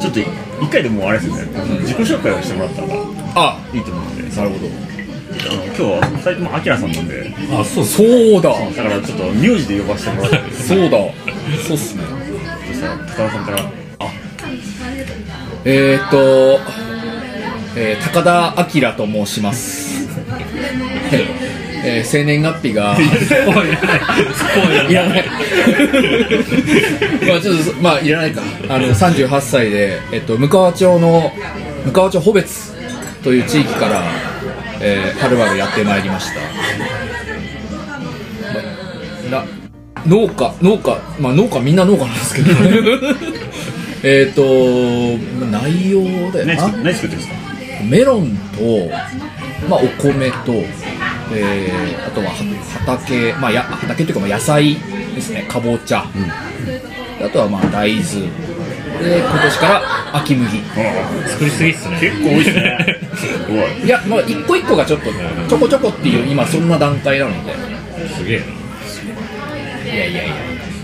ちょっと一回でもうあれですよね、自己紹介をしてもらったらあ。いいと思うのでなるほど。あの今日は二人ともアキラさんなんで。あそうそうだ。だからちょっと名字で呼ばせてもらって。そうだ。そうっすね。そしたら高田さんから。あ。えーっと、えー高田明と申します。えー生年月日が、いらない。まあちょっと、まあいらないか。あの、38歳で、えっと、向川町の、向川町穂別という地域から、えー、はるばるやってまいりました。まな農家、農家、まあ農家みんな農家なんですけど、えっと、内容だよな。何作何作ってるんですか？メロンと、まあ、お米と、えーあとはは畑、まあ、や畑っていうかまあ野菜ですね。かぼちゃ、あとはまあ大豆。で今年から秋麦。作りすぎっすね。結構多いですね。すごい。いや、まあ、一個一個がちょっとちょこちょこっていう今そんな段階なので。すげえ。いやいやいや。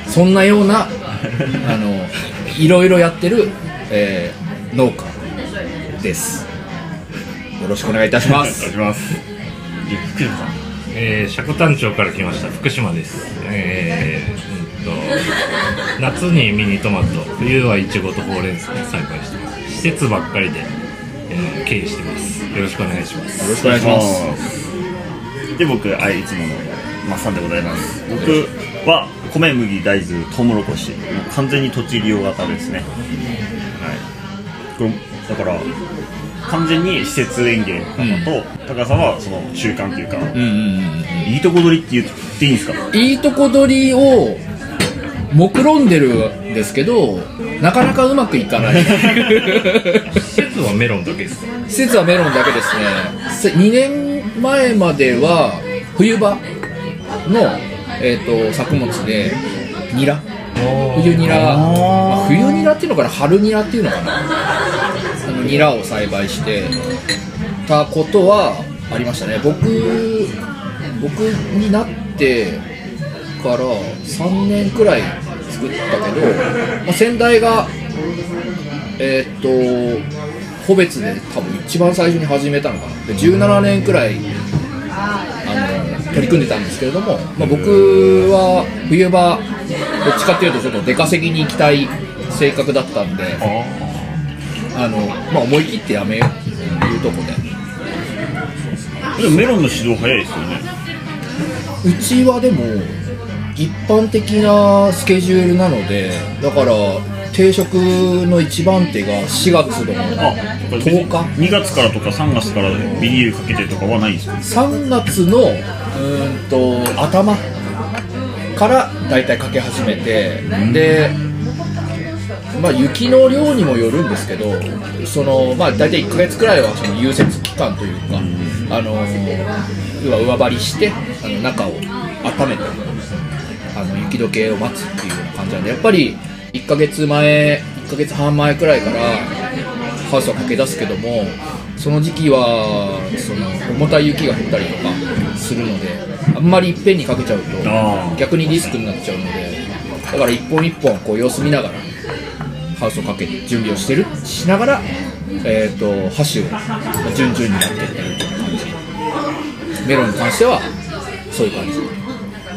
そんなようなあのいろいろやってる、えー農家です。よろしくお願いいたしまお願いすします福島さんえー、積丹町から来ました。福島です。えー、うんと夏にミニトマト。冬はイチゴとほうれん草を栽培してます。施設ばっかりで、えー経営してます。よろしくお願いします。よろしくお願いします。で僕あいつものマッサンでございます。僕は米麦大豆トウモロコシ。完全に土地利用型ですね。はい。これだから完全に施設園芸型と、高さんはその習慣というか、うんうんうんいいとこ取りって言っていいんですか？いいとこ取りを目論んでるんですけどなかなかうまくいかない。施設はメロンだけですか？施設はメロンだけですね。せ2年前までは冬場の、えー、と作物でニラ。冬ニラ、まあ、冬ニラっていうのかな春ニラっていうのかな。あニラを栽培してたことはありましたね。僕僕になってから3年くらい作ったけど、まあ、先代がえーっと個別で多分一番最初に始めたのかな。で17年くらいあの取り組んでたんですけれども、まあ、僕は冬場どっちかっていうとちょっと出稼ぎに行きたい性格だったんであの、まあ、思い切ってやめよう。というとこで。でもメロンの指導早いですよね。うちはでも一般的なスケジュールなのでだから定食の一番手が4月のあ10日。2月からとか3月からビニールかけてとかはないんですよ3月のうーんと頭から大体かけ始めて。で、まあ、雪の量にもよるんですけどその、まあ、大体1ヶ月くらいはその融雪期間というか、あの要は上張りしてあの中を温めてあの雪解けを待つっていうような感じなんでやっぱり1ヶ月前1ヶ月半前くらいからハウスを駆け出すけどもその時期はその重たい雪が降ったりとかするのであんまりいっぺんにかけちゃうと逆にリスクになっちゃうのでだから一本一本こう様子見ながらハウスをかけて準備をしてるしながら、えー、と箸を順々にやってってるという感じ。メロンに関してはそういう感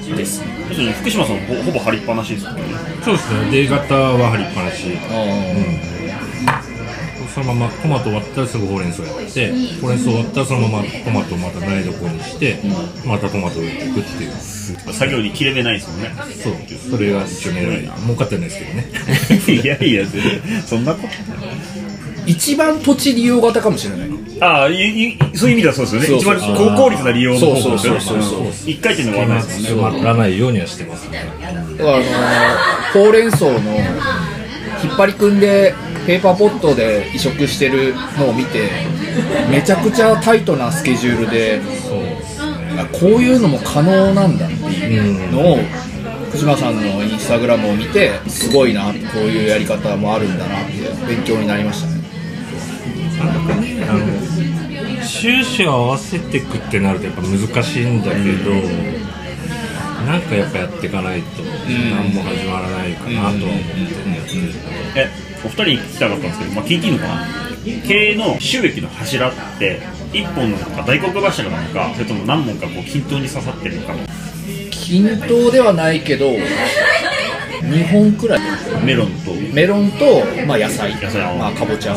じです。要するに福島さんほほぼ張りっぱなしですよね。そうですね。D 型は張りっぱなし。あそのままトマト終わったらすぐほうれん草やってほうれん草終わったらそのままトマトをまた台所にしてまたトマトを植えていくっていう。作業に切れ目ないですよね。そう。それが一応狙い儲かってないですけどね。いやいやそんなこと。ー一番土地利用型かもしれない。ああいいそういう意味ではそうですよね。そうそう。一番高効率な利用の方法ですよね。そうそうそうそう。うん。一回転の技ですつもんねまらないようにはしてますね。だからあのーほうれん草の引っ張り組んでペーパーポットで移植してるのを見てめちゃくちゃタイトなスケジュールであこういうのも可能なんだっていうのを福島さんのインスタグラムを見てすごいなこういうやり方もあるんだなって勉強になりましたね。あの収支を合わせていくってなるとやっぱ難しいんだけど、なんかやっぱやっていかないと何も始まらないかなとは思ってやってるけど、えお二人に聞きたかったんですけど、まあ、聞いていいのかな？経営の収益の柱って一本なのか大黒柱なのかそれとも何本かこう均等に刺さってるのか均等ではないけど2本くらい。メロンと？メロンと、まあ、野菜。野菜。まあ、かぼちゃ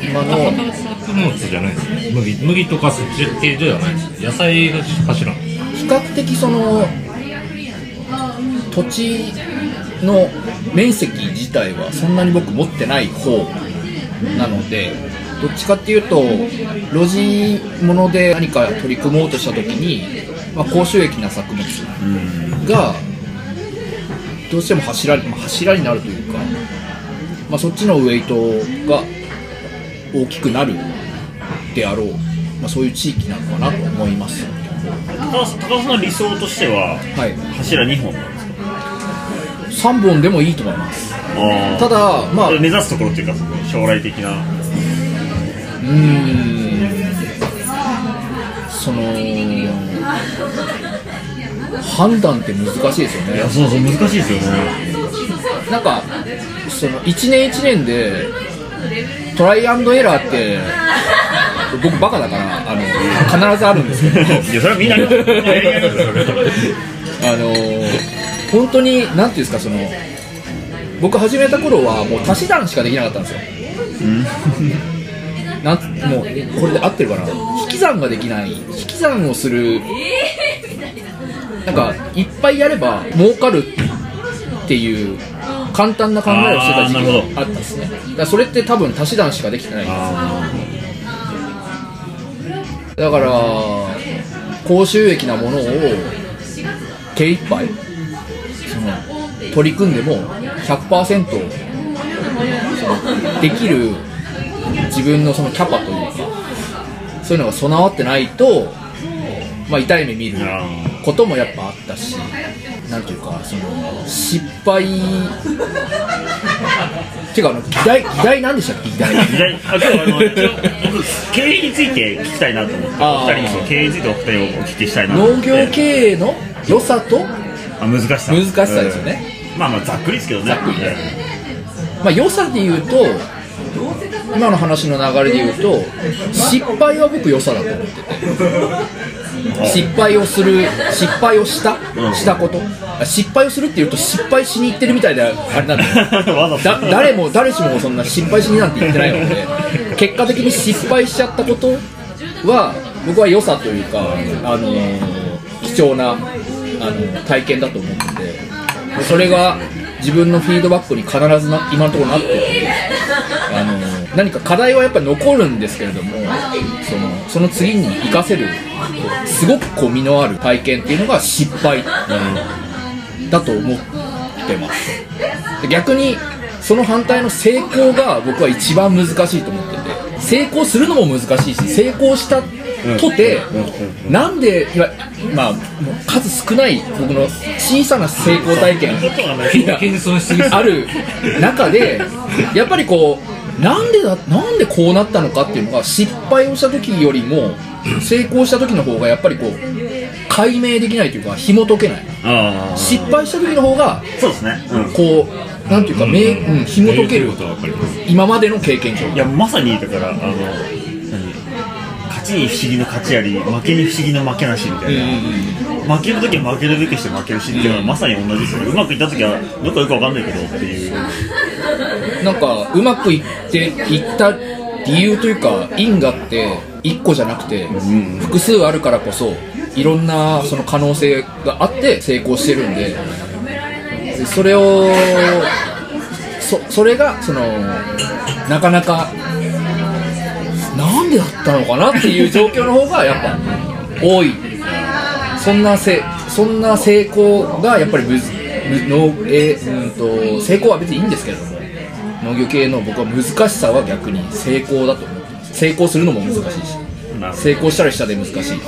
今の作物じゃないです。ね麦麦とかそっち系ではないです。野菜が柱。比較的その土地の面積自体はそんなに僕持ってない方なのでどっちかっていうと路地物で何か取り組もうとした時に、まあ、高収益な作物がどうしても柱に、まあ、柱になるというか、まあ、そっちのウエイトが大きくなるであろう、まあ、そういう地域なのかなと思います。高田さんの理想としてははい、柱2本なんですか？3本でもいいと思います。あただまあ。う目指すところっていうか将来的な。ーん。その判断って難しいですよね。いやそうそう難しいですよね。なんかその1年1年でトライアンドエラーって僕バカだからあの必ずあるんですけど。いやそれはみんなあの本当になんていうんですかその僕始めた頃はもう足し算しかできなかったんですよ。なんもうこれで合ってるかな？引き算ができない。引き算をする。な。んかいっぱいやれば儲かるっていう簡単な考えをしてた時期があったんですね。だからそれって多分足し算しかできてない。あだから高収益なものを手一杯取り組んでも100%そのできる自分のそのキャパというかそういうのが備わってないと、まあ、痛い目見ることもやっぱあったしなんていうかその失敗ていうかあの議題議題何でしたっけ？議題。あ今日あの経営について聞きたいなと思ってお二人に経営についてお二人をお聞きしたいなと農業経営の良さと？あ難しさ。難しさですよね、うんまあまあざっくりですけどね。ざっくりね。まあ、良さで言うと今の話の流れで言うと失敗は僕良さだと思ってて。失敗をする失敗をしたうん。したこと。失敗をするって言うと失敗しに行ってるみたいであれなんだ 誰も誰しもそんな失敗しになんて言ってないので結果的に失敗しちゃったことは僕は良さというか、あのー貴重な、あの体験だと思っててそれが自分のフィードバックに必ずな今のところなってて、あのー何か課題はやっぱり残るんですけれどもそのその次に活かせるすごくこう身のある体験っていうのが失敗だと思ってます。逆にその反対の成功が僕は一番難しいと思ってて成功するのも難しいし成功したとて、なんでいやまあ数少ない僕の小さな成功体験。がある中でやっぱりこうなんでだなんでこうなったのかっていうのが失敗をした時よりも成功した時の方がやっぱりこう解明できないというか紐解けない。失敗した時の方がそうですね。うん。こうなんていうか、めうん、紐解ける。ことは分かります今までの経験上いやまさにだからあの何勝ちに不思議の勝ちあり負けに不思議の負けなしみたいな、負ける時は負けるべきして負けるしっていうのはまさに同じですよね。うまくいった時はどっかよくわかんないけどっていう。なんかうまくいっていった理由というか因果って1個じゃなくて複数あるからこそいろんなその可能性があって成功してるんででそれをそそれがそのなかなかなんでだったのかなっていう状況の方がやっぱ多い。そんなせそんな成功がやっぱりむの、えーうんと成功は別にいいんですけれども農業系の僕は難しさは逆に成功だと思ってます。成功するのも難しいし成功したらしたで難しい。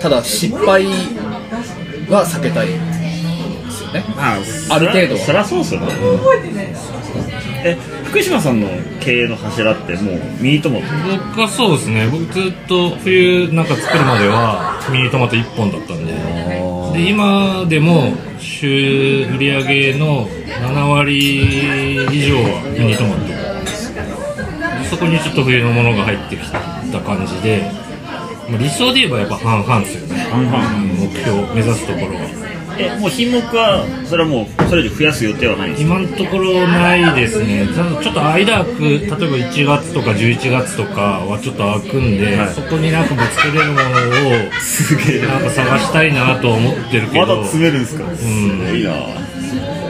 ただ失敗は避けたいですよね。まあある程度は。そりゃそうですよね。え福島さんの経営の柱ってもうミニトマト？僕はそうですね。僕ずっと冬なんか作るまではミニトマト1本だったんで。で今でも週売り上げの7割以上はミニトマト。でそこにちょっと冬のものが入ってきた感じで。まあ理想で言えばやっぱ半々ですよね。半々。目標目指すところはえもう品目はそれはもうそれ以上増やす予定はないんですか？今のところないですね。ただちょっと間空く例えば1月とか11月とかはちょっと空くんで、はい。そこになんかぶつけれるものをすげえ。なんか探したいなとは思ってるけまだど詰めるんですか？すごいな。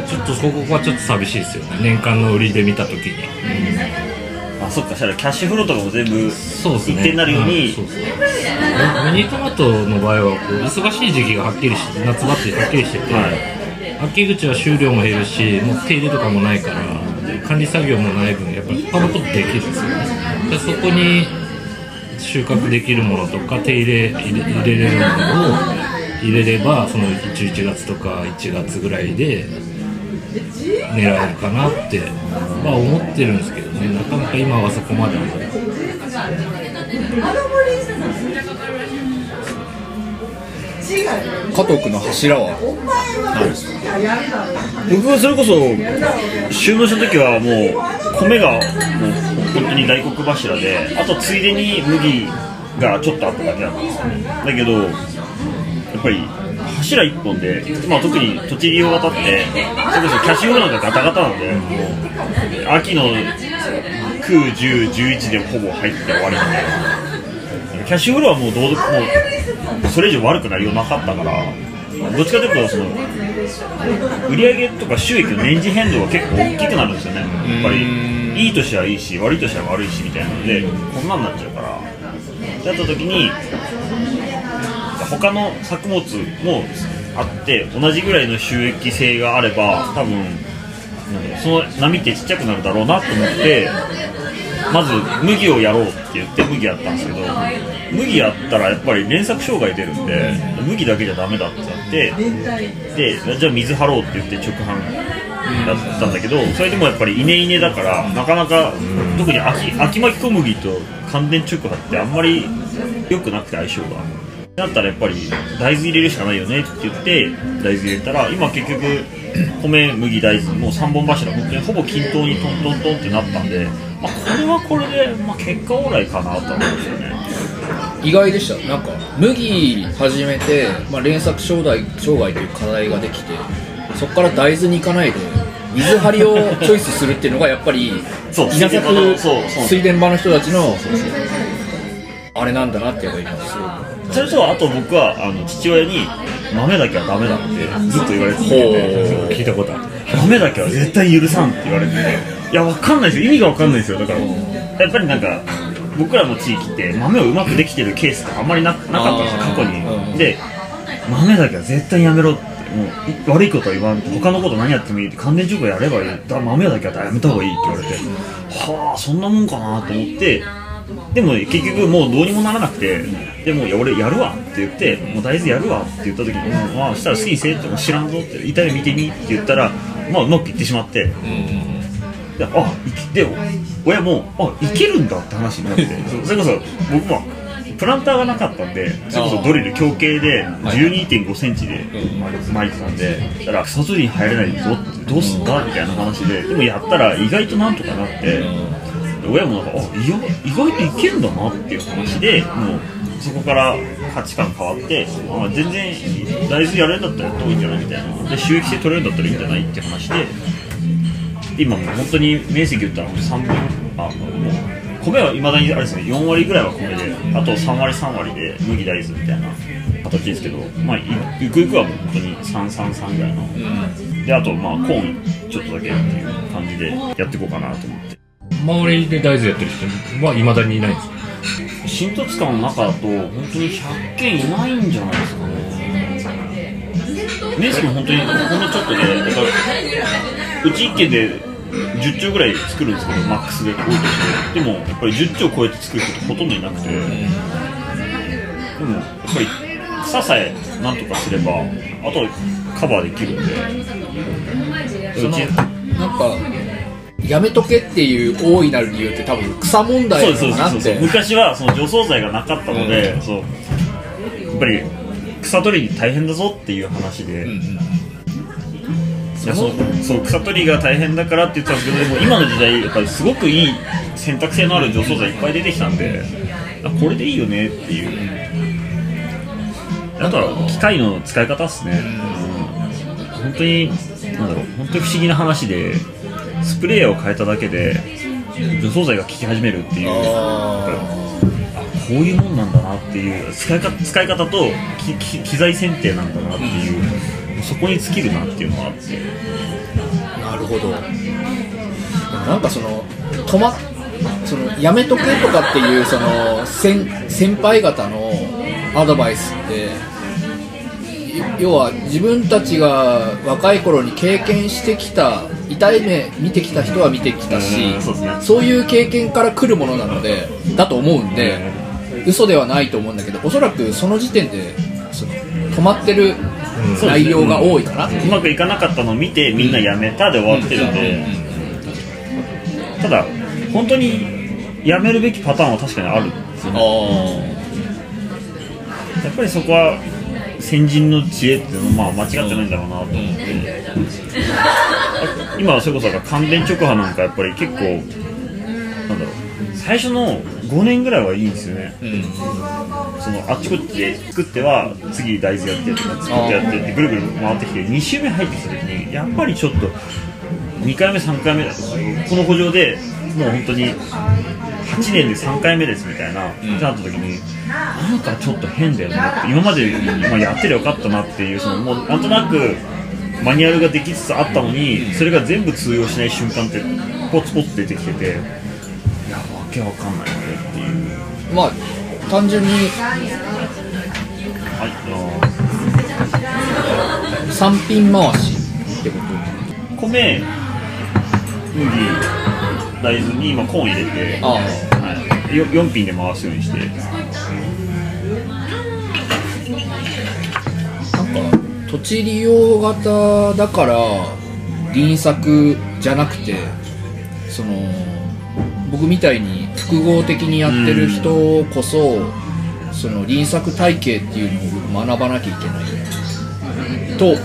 ちょっとそこはちょっと寂しいですよね。年間の売りで見た時にあそっかしたらキャッシュフローとかも全部そうですね一定になるようにんそうそうミニトマトの場合はこう忙しい時期がはっきりして夏場ってはっきりしてて、はい秋口は収量も減るしもう手入れとかもないから管理作業もない分やっぱり他のことできるんですよね。でそこに収穫できるものとか手入れ入れ入れれるものを入れればその11月とか1月ぐらいで狙えるかなって、まあ、思ってるんですけどね。なかなか今はそこまでは。加藤君の柱は何ですか僕はそれこそ収納した時はもう米がもう本当に大黒柱であとついでに麦がちょっとあっただけなんですよだけどやっぱり柱一本で、まあ、特に栃木利用型ってそれこそキャッシュフローなんかガタガタなんでもう秋の9、10、11でほぼ入って終わりなんでキャッシュフローはもうどうもうそれ以上悪くなりようなかったからどっちかというとその売上とか収益の年次変動が結構大きくなるんですよね。やっぱりいい年はいいし悪い年は悪いしみたいなのでこんなんなっちゃうから。だった時に他の作物もあって同じぐらいの収益性があれば多分その波ってちっちゃくなるだろうなと思ってまず麦をやろうって言って麦やったんですけど麦やったらやっぱり連作障害出るんで麦だけじゃダメだってなってでじゃあ水張ろうって言って直販だったんだけどそれでもやっぱり稲稲だからなかなか特に秋秋巻き小麦と乾電直販ってあんまり良くなくて相性が。だったらやっぱり大豆入れるしかないよねって言って大豆入れたら今結局米麦大豆もう3本柱本当にほぼ均等にトントントンってなったんで、まあ、これはこれで、まあ、結果オーライかなと思うんですよね。意外でした。なんか麦始めて、まあ、連作障害障害という課題ができてそこから大豆に行かないで水張りをチョイスするっていうのがやっぱりそう稲作水田場の人たちのあれなんだなってやっぱり今すごくそれとあと僕はあの父親に豆だけはダメだってずっと言われてて聞いたことある。豆だけは絶対許さんって言われてて。いやわかんないですよ。意味がわかんないですよ。だからやっぱりなんか僕らの地域って豆をうまくできてるケースってあんまりななかったんですよ過去うんにで豆だけは絶対やめろってもうい悪いことは言わん。他のこと何やってもいいって乾電直やればいい。だ豆だけはやめた方がいいって言われて。はあそんなもんかなと思ってでも結局もうどうにもならなくてでもいや俺やるわって言ってもう大豆やるわって言った時にもうまあしたら好きにせえっても知らんぞって痛い目見てみって言ったらまあうまくいってしまって。であいきで親もあいけるんだって話になって。そそれこそ僕もプランターがなかったんでそれこそドリル強形で1 2 5センチで巻いてたんでだから草取りに入れないぞどうすんだみたいな話で。でもやったら意外となんとかなって親もなんかあいや意外といけんだなっていう話でもうそこから価値観変わって、あ、全然大豆やれるんだったらやった方がいいんじゃないみたいな。で収益性取れるんだったらいいんじゃないって話で今もう本当に面積言ったら3分あもう米はいまだにあれですね。4割ぐらいは米であと3割3割で麦大豆みたいな形ですけどまあゆくゆくはもう本当に333ぐらいの。であとまあコーンちょっとだけっていう感じでやっていこうかなと思って。周りで大豆やってる人はいまだにいないんですか新十津川の中だと本当に100件いないんじゃないですかね。面積も本当にほんのちょっとでだからうち1軒で10丁ぐらい作るんですけどマックスで多いとして。でもやっぱり10丁超えて作る人ってほとんどいなくて。でもやっぱり草さえなんとかすればあとはカバーできるんで。うちなんかやめとけっていう大いなる理由って多分草問題そうですそうなっ昔はその除草剤がなかったので、そう。やっぱり草取り大変だぞっていう話で、うんうんいやそうそう草取りが大変だからって言ってたんですけどでも今の時代やっぱりすごくいい選択性のある除草剤いっぱい出てきたんであこれでいいよねっていう。あとは機械の使い方っすね、うん。本当になんだろう本当に不思議な話でスプレーを変えただけで除草剤が効き始めるっていう。こういうもんなんだなっていう使い方使い方ときき機材選定なんだなっていう、そこに尽きるなっていうのがあって。なるほど。なんかその止まそのやめとけとかっていうその先先輩方のアドバイスってい要は自分たちが若い頃に経験してきた痛い目見てきた人は見てきたしうんそうね。そういう経験から来るものなのでだと思うんで嘘ではないと思うんだけどおそらくその時点でその止まってる内容が多いかな。っていううまくいかなかったのを見てみんなやめたで終わってるんで、ただ本当にやめるべきパターンは確かにあるんですよね。やっぱりそこは先人の知恵っていうのはまあ間違ってないんだろうなと思って、今はそれこそ関連直波なんかやっぱり結構なんだろう。最初の5年ぐらいはいいんですよね。うん。そのあっちこっちで作っては次大豆やってとか作ってやってってぐるぐる回ってきて2週目入ってきた時にやっぱりちょっと2回目3回目この補助でもう本当に8年で3回目ですみたいな、ってなった時になんかちょっと変だよねって今まで、まあ、やってりゃよかったなっていうそのもうなんとなくマニュアルができつつあったのにそれが全部通用しない瞬間ってポツポツ出てきてて。いやわけわかんないよねっていう。まあ単純にはい、あの三品回しってこと。米麦大豆に今コーン入れて、あはい、よ4品で回すようにして土地利用型だから輪作じゃなくてその僕みたいに複合的にやってる人こそ、その輪作体系っていうのを学ばなきゃいけない。と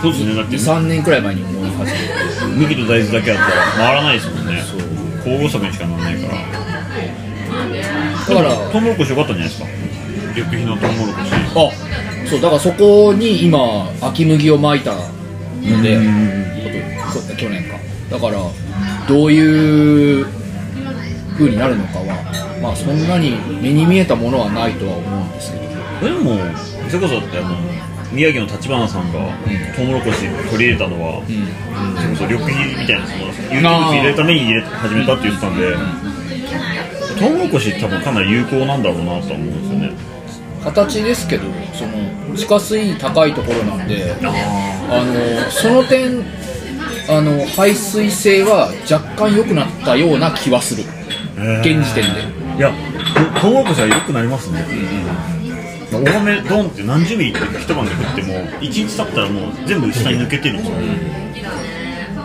そうですね。だって23年くらい前に思い始めて。麦と大豆だけだったら回らないですもんね。そう。交互作にしかならないから。だからトウモロコシよかったんじゃないですか。緑肥のトウモロコシ。あそうだからそこに今秋麦をまいたので去年か。だからどういう風になるのかはまあそんなに目に見えたものはないとは思うんですけど。でもそれこそだってあの宮城の立花さんがトウモロコシ取り入れたのは、それこそ緑肥みたいなその有機物入れるために入れ始めたって言ってたんで、トウモロコシ多分かなり有効なんだろうなとは思うんですよね形ですけどその地下水高いところなんであのその点あの排水性は若干良くなったような気はする。現時点で。いやトトウモロコシは良くなりますね、大雨ドンって何十ミリって一晩で降っても1日経ったらもう全部下に抜けてるんですよ、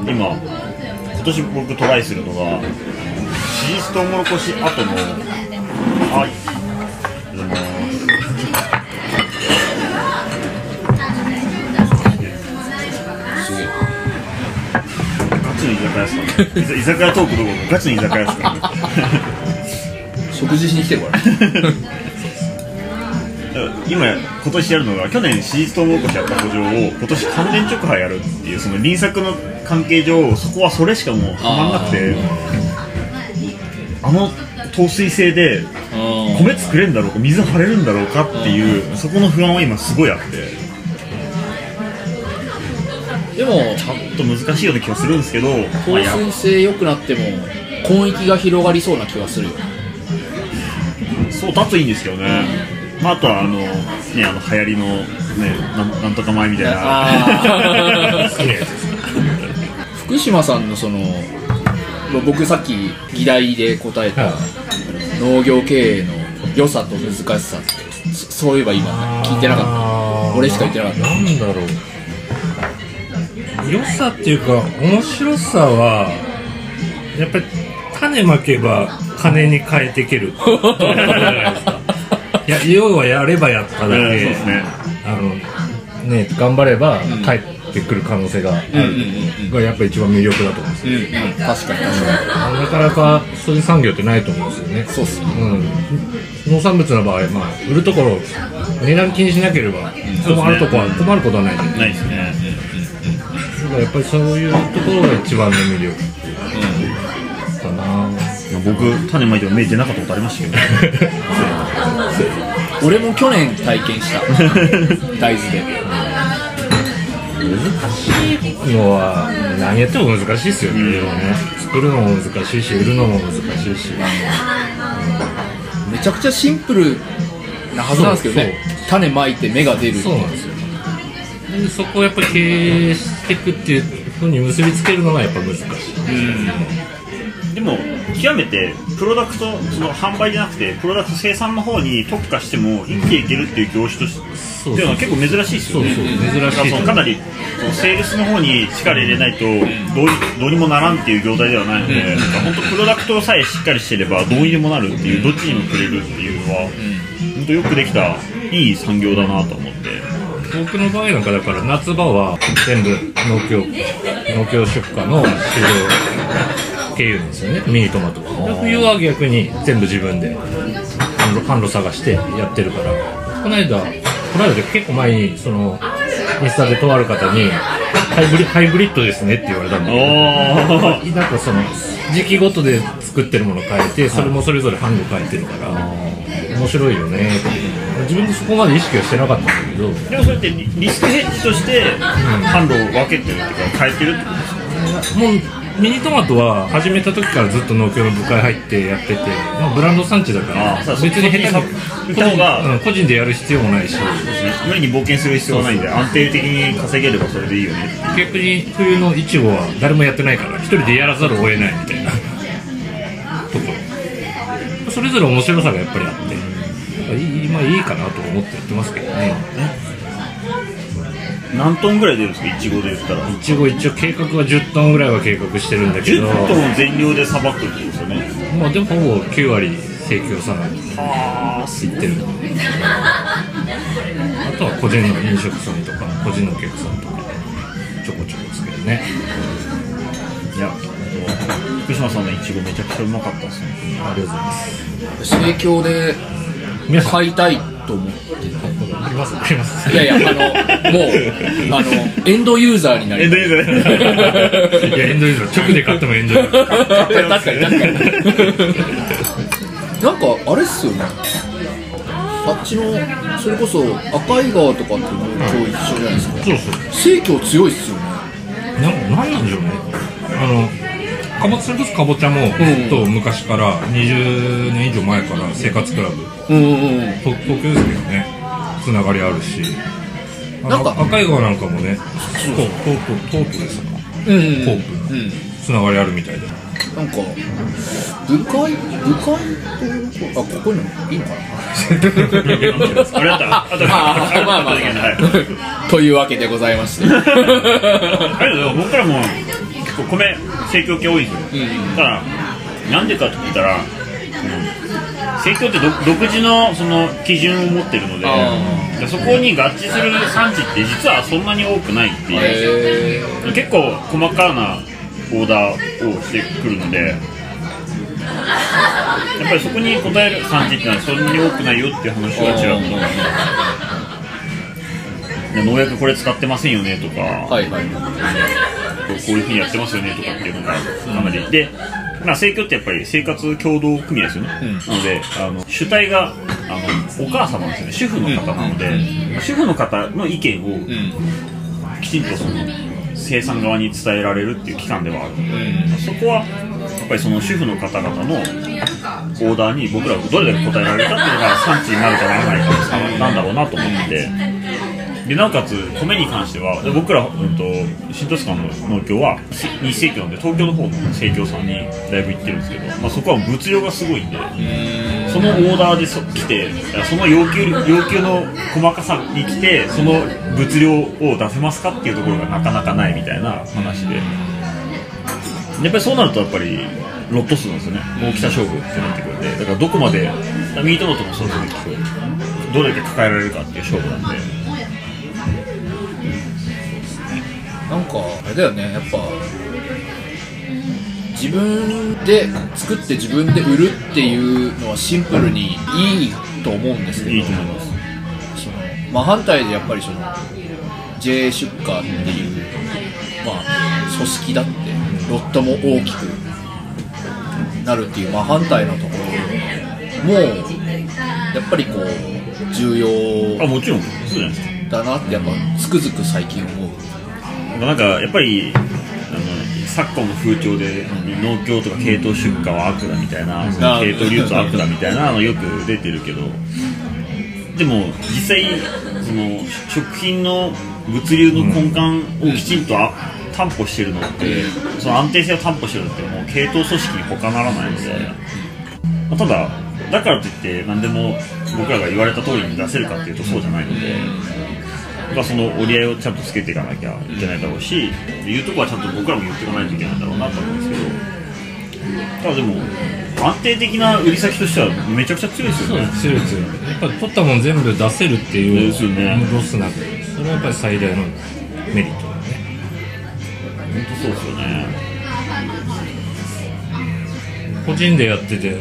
今今年僕トライするのがシリーズトウモロコシ後のはいあ酒屋ですかね居酒屋トークどころかガチの居酒屋ですからね食事しに来てるから今今年やるのが去年シリーズトウモロコシやった補助を今年関連直波やるっていうその輪作の関係上そこはそれしかもうはまんなくてあの透水性で米作れるんだろうか水張れるんだろうかっていうそこの不安は今すごいあってでもちょっと難しいような気がするんですけど、ま透あや水性良くなっても根域が広がりそうな気がするよ。そうだといいんですけどね、まあ、あとはあの、ね、あの流行りの、ね、なんなんとか米みたいな。福島さんのそのまあ僕さっき議題で答えた農業経営の良さと難しさってそそういえば今聞いてなかった。俺しか言ってなかった。なんだろう良さっていうか面白さはやっぱり種まけば金に変えていける。いや要はやればやっただけ、ね。あのね頑張れば帰ってくる可能性がある、うんがやっぱ一番魅力だと思うんですよ。うんうん。確かに確かなかなかそういう産業ってないと思うんですよね。そうっすね。うん、農産物の場合、まあ、売るところ値段気にしなければ困るとこは困ることはないないですねだからやっぱりそういうところが一番の魅力かな。僕種まいても芽出なかったことありましたけどに俺も去年体験した。大豆で。のは何やっても難しいですよね,、作るのも難しいし売るのも難しいし。めちゃくちゃシンプルなはずなんですけどね。種まいて芽が出るそうなんですそこをやっぱり経営していくっていうふうに結びつけるのがやっぱ難しい。でも極めてプロダクトその販売じゃなくてプロダクト生産の方に特化しても生きていけるっていう業種としてそうっていう。のは結構珍しいですよね。そうそう珍しいだかかなりそのセールスの方に力入れないとどうにどうにもならんっていう業態ではないので、なんか本当プロダクトさえしっかりしてればどうにでもなるっていうどっちにもくれるっていうのは本当よくできたいい産業だなと思って僕の場合なんかだから夏場は全部農協農協出荷の市場経由なんですよね。ミニトマトで冬は逆に全部自分で販路販路探してやってるから。この間この間で結構前にそのインスタでとある方にハイブリハイブリッドですねって言われたんだけど。あなんかその時期ごとで作ってるもの変えてそれもそれぞれ販路変えてるから面白いよね。自分でそこまで意識はしてなかったんだけど。でもそれってリリスクヘッジとして販路を分けてるっていうか変えてるってことですか？もうミニトマトは始めた時からずっと農協の部会入ってやってて、まあ、ブランド産地だから別に下手にそっちに行った方がうん個人でやる必要もないし。無理に冒険する必要はないんで安定的に稼げればそれでいいよね逆に冬のイチゴは誰もやってないから一人でやらざるを得ないみたいなとこ。ろそれぞれ面白さがやっぱりあって。いい,、まあ、いいかなと思ってやってますけどね。何トンぐらい出るんですか？いちごで言ったら。いちご一応計画は10トンぐらいは計画してるんだけ10どトン全量でさばくってことですよね。まあでもほぼ9割生協さんにはあ行ってるあとは個人の飲食さんとか個人のお客さんとかちょこちょこですけどね。いや福島さんのいちごめちゃくちゃうまかったですね。ありがとうございます。盛況で買いたいと思ってありますありますいやいやあのもうあのエンドユーザーになりエンドユーザーいやエンドユーザー。直で買ってもエンドユーザー。確かに確かに。なんかあれっすよね。あっちのそれこそ赤井川とかって農協一緒じゃないですか。そうそう。生協強いっすよね。ななんなんでしょうね。あのかぼそれこそかぼちゃもずっと昔から20年以上前から生活クラブ。うんうんう東京ですけどね。つながりあるし。なんか赤井川なんかもねトートートトートですか？うんうんホープうん。つながりあるみたいで。なんか部会？部会とあここにいいのかな？あれだった。ら あとでああまあ。まあまあ。は いというわけでございまして。あれだよ僕らも結構米生協系多いんですよ、うんだからなんでかって言ったら、うん生協って独独自のその基準を持ってるのでそこに合致する産地って実はそんなに多くないっていう、へ結構細かなオーダーをしてくるのでやっぱりそこに応える産地ってのはそんなに多くないよっていう話がちらっとで農薬これ使ってませんよねとか、はいはいこういうふうにやってますよねとかっていうのがかなり、で、まあ、生協ってやっぱり生活協同組合ですよね、うん。なのであの主体があのお母様ですよね。主婦の方なので、主婦の方の意見をうん。きちんとその生産側に伝えられるっていう機関ではある。ので、そこはやっぱりその主婦の方々のオーダーに僕らがどれだけ応えられるかっていうのが産地になるかならないかなんだろうなと思ってて。でなおかつ米に関してはで僕ら、うん、と新都市間の農協は日生協なんで東京の方の生協さんにだいぶ行ってるんですけど、まあ、そこは物量がすごいんでそのオーダーでそ来てその要求要求の細かさに来てその物量を出せますかっていうところがなかなかないみたいな話で。やっぱりそうなるとやっぱりロット数なんですよね。大きさ勝負ってなってくるんで。だからどこまでミートノートもそうですけどどれだけ抱えられるかっていう勝負なんでなんかあれだよねやっぱ自分で作って自分で売るっていうのはシンプルにいいと思うんですけどいいと思います。その真反対でやっぱりその J 出荷っていう、まあ、組織だってロットも大きくなるっていう真反対のところもやっぱりこう重要あもちろんそうじゃないですか。だなってやっぱつくづく最近思うなんかやっぱりあの昨今の風潮で農協とか系統出荷は悪だみたいなその系統流通は悪だみたいなのよく出てるけどでも実際その食品の物流の根幹をきちんとあ担保してるのってその安定性を担保してるのってもう系統組織に他ならないので、まあただだからといって何でも僕らが言われた通りに出せるかっていうとそうじゃないので。まあ、その折り合いをちゃんとつけていかなきゃいけないだろうし言うとこはちゃんと僕らも言っていかないといけないんだろうなと思うんですけどただでも安定的な売り先としてはめちゃくちゃ強いですよね。強い強い。やっぱり取ったもん全部出せるっていうね。ロスなく。それはやっぱり最大のメリットだね。本当そうですよね。個人でやってて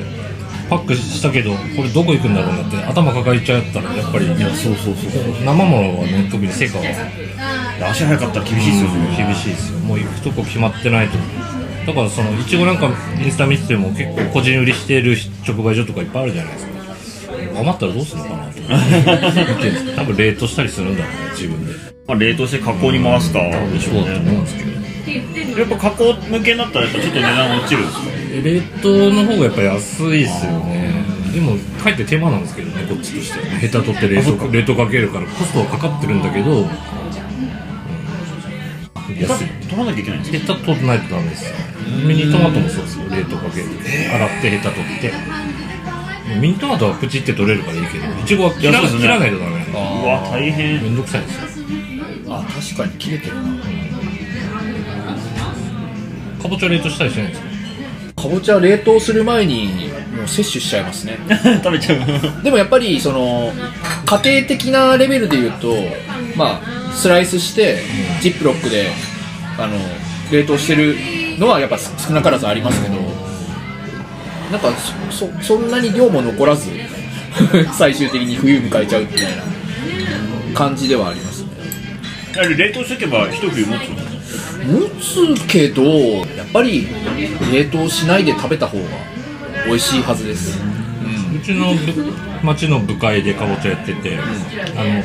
パックしたけどこれどこ行くんだろうなって頭抱えちゃったらやっぱり。いやそうそうそう。生ものはね特に成果は。足早かった。ら厳しいですよね。厳しいですよ。もう行くとこ決まってないと。だからそのいちごなんかインスタ見てても結構個人売りしてる直売所とかいっぱいあるじゃないですか。余ったらどうするのかなと 多分冷凍したりするんだろうね自分で。まあ、冷凍して加工に回すかでしょうそうだと思うんねですけど。やっぱ加工向けになったらやっぱちょっと値段落ちるんですか？冷凍の方がやっぱ安いですよね。でもかえって手間なんですけどねこっちとしてはね。ヘタ取って冷凍冷凍か。けるからコストはかかってるんだけど、うん。安い。取らなきゃいけないんですヘタ取らないとダメですよミニトマトもそうですよ。冷凍かける。洗ってヘタ取って。ミニトマトはプチって取れるからいいけどいちごは切ら,、切らないとダメ。うわ大変。めんどくさいですよ。あ確かに切れてるな。かぼちゃ冷凍したりしないんですかかぼちゃ冷凍する前にもう摂取しちゃいますね。食べちゃう。でもやっぱりその家庭的なレベルで言うとまあスライスしてジップロックであの冷凍してるのはやっぱ少なからずありますけどなんかそそそんなに量も残らず 最終的に冬迎えちゃうみたいな感じではありますね。あれ冷凍しとけば一冬持つんです持つけどやっぱり冷凍しないで食べた方が美味しいはずです、うちのぶ町の部会でかぼちゃやってて、あの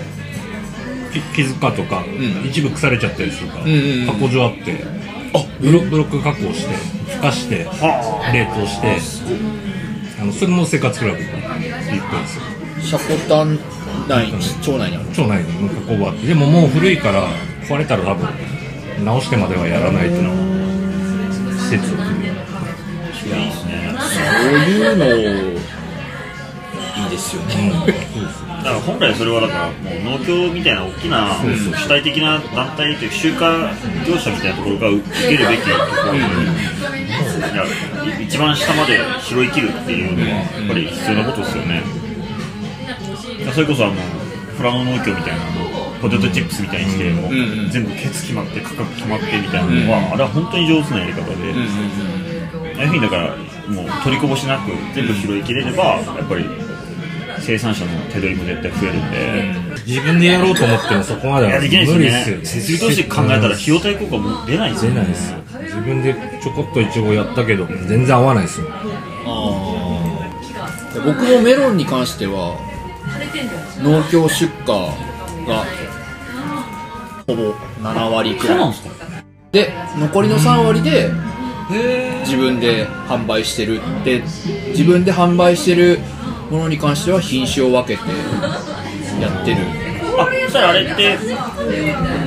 き木塚とか、ん。一部腐れちゃったやつとか、んうんうん。加工所あってあブロブロック加工してふかしては冷凍してあのそれも生活クラブが一個ですよ。シャコタン内。町内にある。町内に加工があってでももう古いから壊れたら多分直してまではやらないっていうのは施設をいいですねそういうのいいですよね、だから本来それはだからもう農協みたいな大きな主体的な団体というか集荷業者みたいなところが受けるべきところに、いやい一番下まで拾い切るっていうのはやっぱり必要なことですよね、それこそあのフラノ農協みたいなポテトチップスみたいにして、もううんうん。全部ケツ決まって価格決まってみたいなのは、あれは本当に上手なやり方で、ああいうふうにだからもう取りこぼしなく全部拾い切れればやっぱり生産者の手取りも絶対増えるんで、自分でやろうと思ってもそこまではいやできないです無よ理ですよね。ね設備投資考えたら費用対効果も出ないですよね。出ないですよ自分でちょこっとイチゴやったけど全然合わないですよで僕もメロンに関しては農協出荷がほぼ7割くらい。で残りの3割で自分で販売してるで自分で販売してるものに関しては品種を分けてやってる。あそしたらあれってそれ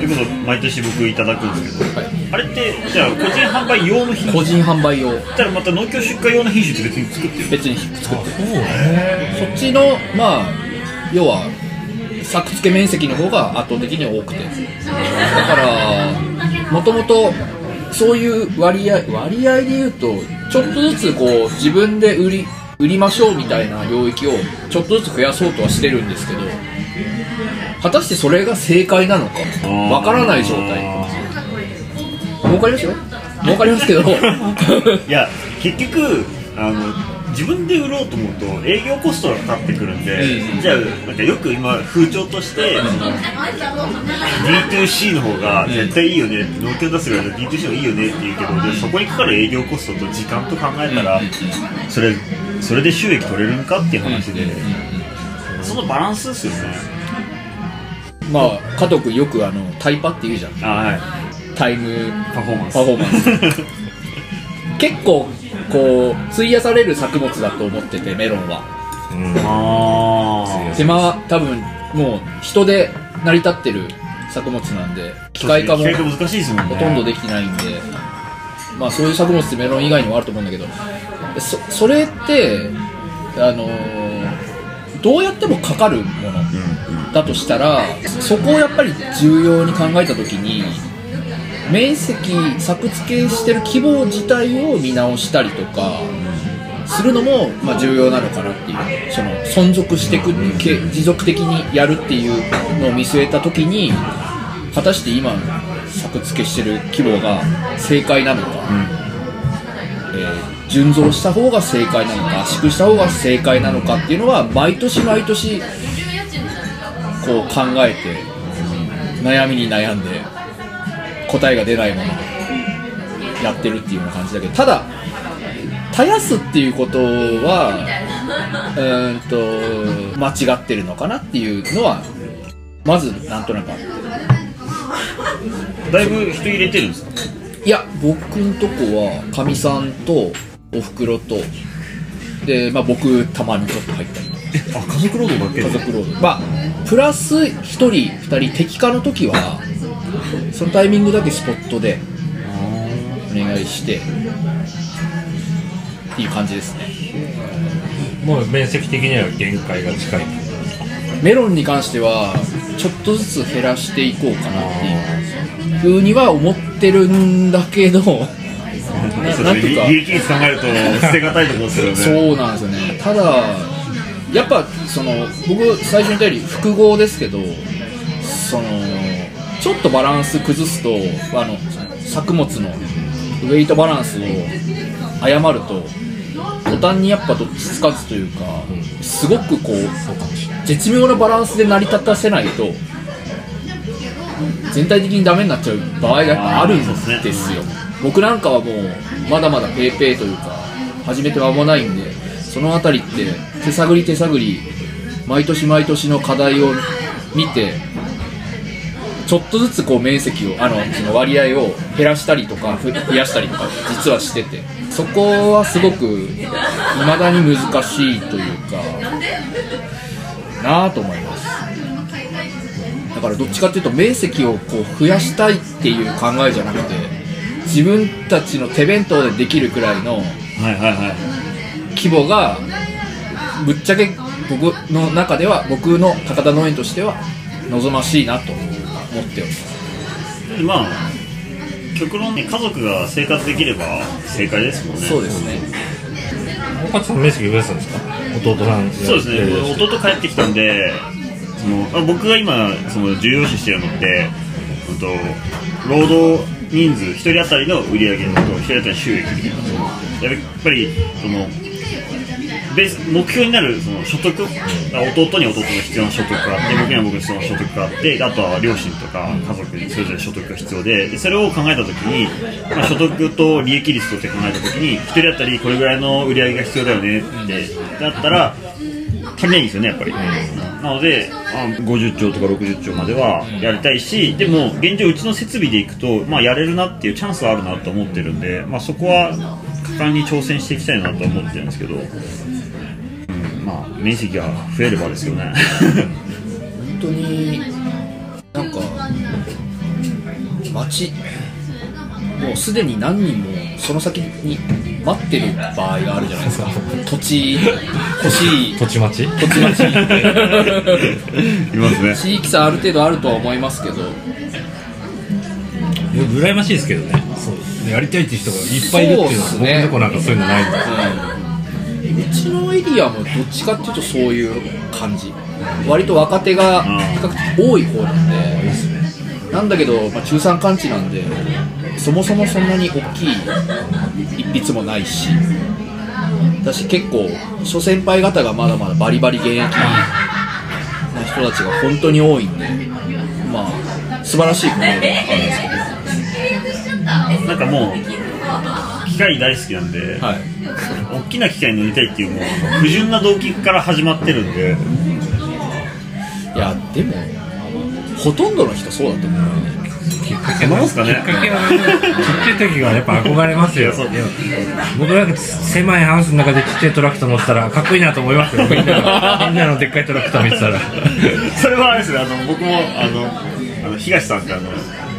こそ毎年僕いただくんですけど、はい。あれってじゃあ個人販売用の品種？個人販売用。そしたらまた農協出荷用の品種って別に作ってる別に作ってる。そっちのまあ要は作付け面積の方が圧倒的に多くて。だからもともとそういう割合割合で言うとちょっとずつこう自分で売り売りましょうみたいな領域をちょっとずつ増やそうとはしてるんですけど果たしてそれが正解なのかわからない状態。儲かりますよ。儲かりますけど。いや結局あの自分で売ろうと思うと営業コストがかかってくるんで、うんじゃあなんかよく今風潮として、その D2C の方が絶対いいよね、農協出すより D2C の方がいいよねって言うけど、でそこにかかる営業コストと時間と考えたら、それそれで収益取れるんかっていう話で、そのバランスですよね。まあ加藤君よくあのタイパって言うじゃん。あはい。タイムパフォーマンス。パフォーマンス。結構こう費やされる作物だと思っててメロンは。うん。あ手間多分もう人で成り立ってる作物なんで機械化も機械化難しいですもんね。ほとんどできてないんで、まあそういう作物ってメロン以外にもあると思うんだけど、そそれって、あのーどうやってもかかるものだとしたら、そこをやっぱり重要に考えたときに、面積、作付けしてる規模自体を見直したりとか、するのも、まあ、重要なのかなっていうその存続していくけ持続的にやるっていうのを見据えた時に果たして今作付けしてる規模が正解なのか、えー順増した方が正解なのか圧縮した方が正解なのかっていうのは毎年毎年こう考えて悩みに悩んで答えが出ないままやってるっていうような感じだけどただ絶やすっていうことはうーんと間違ってるのかなっていうのはまずなんとなくあってだいぶ人入れてるんですかいや僕んとこはかみさんとおふくろとで、まあ、僕たまにちょっと入ったり。あ家族労働だけ家族労働。まあプラス1人2人敵化の時はそのタイミングだけスポットでお願いしてっていう感じですね。もう面積的には限界が近い。メロンに関してはちょっとずつ減らしていこうかなっていう。風には思ってるんだけどななんていうか利益率考えると捨てがたいところですよね。そうなんですよね。ただやっぱその僕最初に言ったように複合ですけどそのちょっとバランス崩すとあの作物のウェイトバランスを誤ると途端にやっぱどっちつかずというかすごくこう絶妙なバランスで成り立たせないと全体的にダメになっちゃう場合があるんですよ僕なんかはもうまだまだペーペーというか始めて間もないんでそのあたりって手探り手探り毎年毎年の課題を見てちょっとずつこう面積をあのその割合を減らしたりとかふ増やしたりとか実はしてて。そこはすごく未だに難しいというかなあと思います。だからどっちかっていうと面積をこう増やしたいっていう考えじゃなくて自分たちの手弁当でできるくらいの規模がぶっちゃけ僕の中では僕の高田農園としては望ましいなと。思っております。まあ極論ね家族が生活できれば正解ですもんね。そうですね。岡地さん面積増やしたんですか？弟さんそうですね。弟帰ってきたんでそのあ僕が今その重要視してるのって、うんと、労働人数1人当たりの売り上げと1人当たりの収益みたいな。やっぱりその目標になるその所得？弟に弟の必要な所得があって僕には僕の必要な所得があってあとは両親とか家族にそれぞれ所得が必要ででそれを考えたときに、まあ、所得と利益率とって考えたときに1人当たりこれぐらいの売り上げが必要だよねってだったら足りないんですよねやっぱり、なのであ50兆とか60兆まではやりたいしでも現状うちの設備でいくと、まあ、やれるなっていうチャンスはあるなと思ってるんで、まあ、そこは果敢に挑戦していきたいなと思ってるんですけど、うん、まあ面積が増えればですよね。本当になんか町もうすでに何人もその先に待ってる場合があるじゃないですか。土地欲しい土地町土地町いますね。地域差ある程度あるとは思いますけど。羨ましいですけどね。そう。やりたいっていう人がいっぱいいるっていうのはね僕のとこなんかそういうのないんで。うちのエリアもどっちかっていうとそういう感じ。割と若手が比較的多い方なんで。なんだけど、まあ、中山間地なんでそもそもそんなに大きい一筆もないし。私結構諸先輩方がまだまだバリバリ現役な人たちが本当に多いんで。まあ素晴らしいことではあるんですけど。なんかもう機械大好きなんで、はい大きな機械に乗りたいっていうもう不純な動機から始まってるんで。いやでもほとんどの人そうだと思うきっかけなんすかね。きっかけはちっちゃい時はやっぱ憧れますよ。僕なんか狭いハウスの中でちっちゃいトラクター乗ってたらかっこいいなと思いますよ。みんなのみんなのでっかいトラクター見てたら。それはあれですねあの僕もあのあの東さんってあの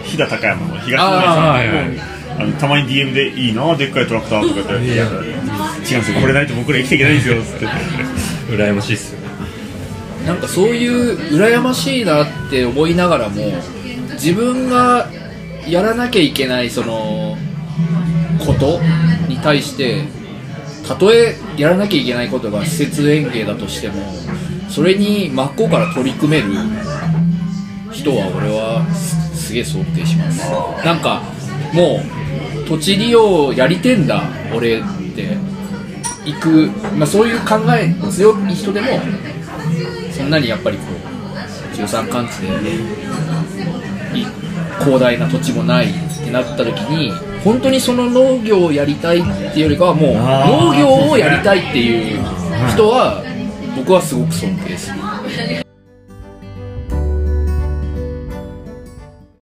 飛騨高山の東さんはいはいあのたまに DM で「いいなでっかいトラクター」とかって「いや違うんですよこれないと僕ら生きていけないんですよ」つって。羨ましいっすよ。なんかそういう羨ましいなって思いながらも自分がやらなきゃいけないそのことに対してたとえやらなきゃいけないことが施設園芸だとしてもそれに真っ向から取り組める人は俺はすすげえ尊敬します。なんかもう土地利用やりてんだ俺って行く、まあ、そういう考えの強い人でもそんなにやっぱりこう中山間地でい広大な土地もないってなった時に本当にその農業をやりたいっていうよりかはもう農業をやりたいっていう人は僕はすごく尊敬する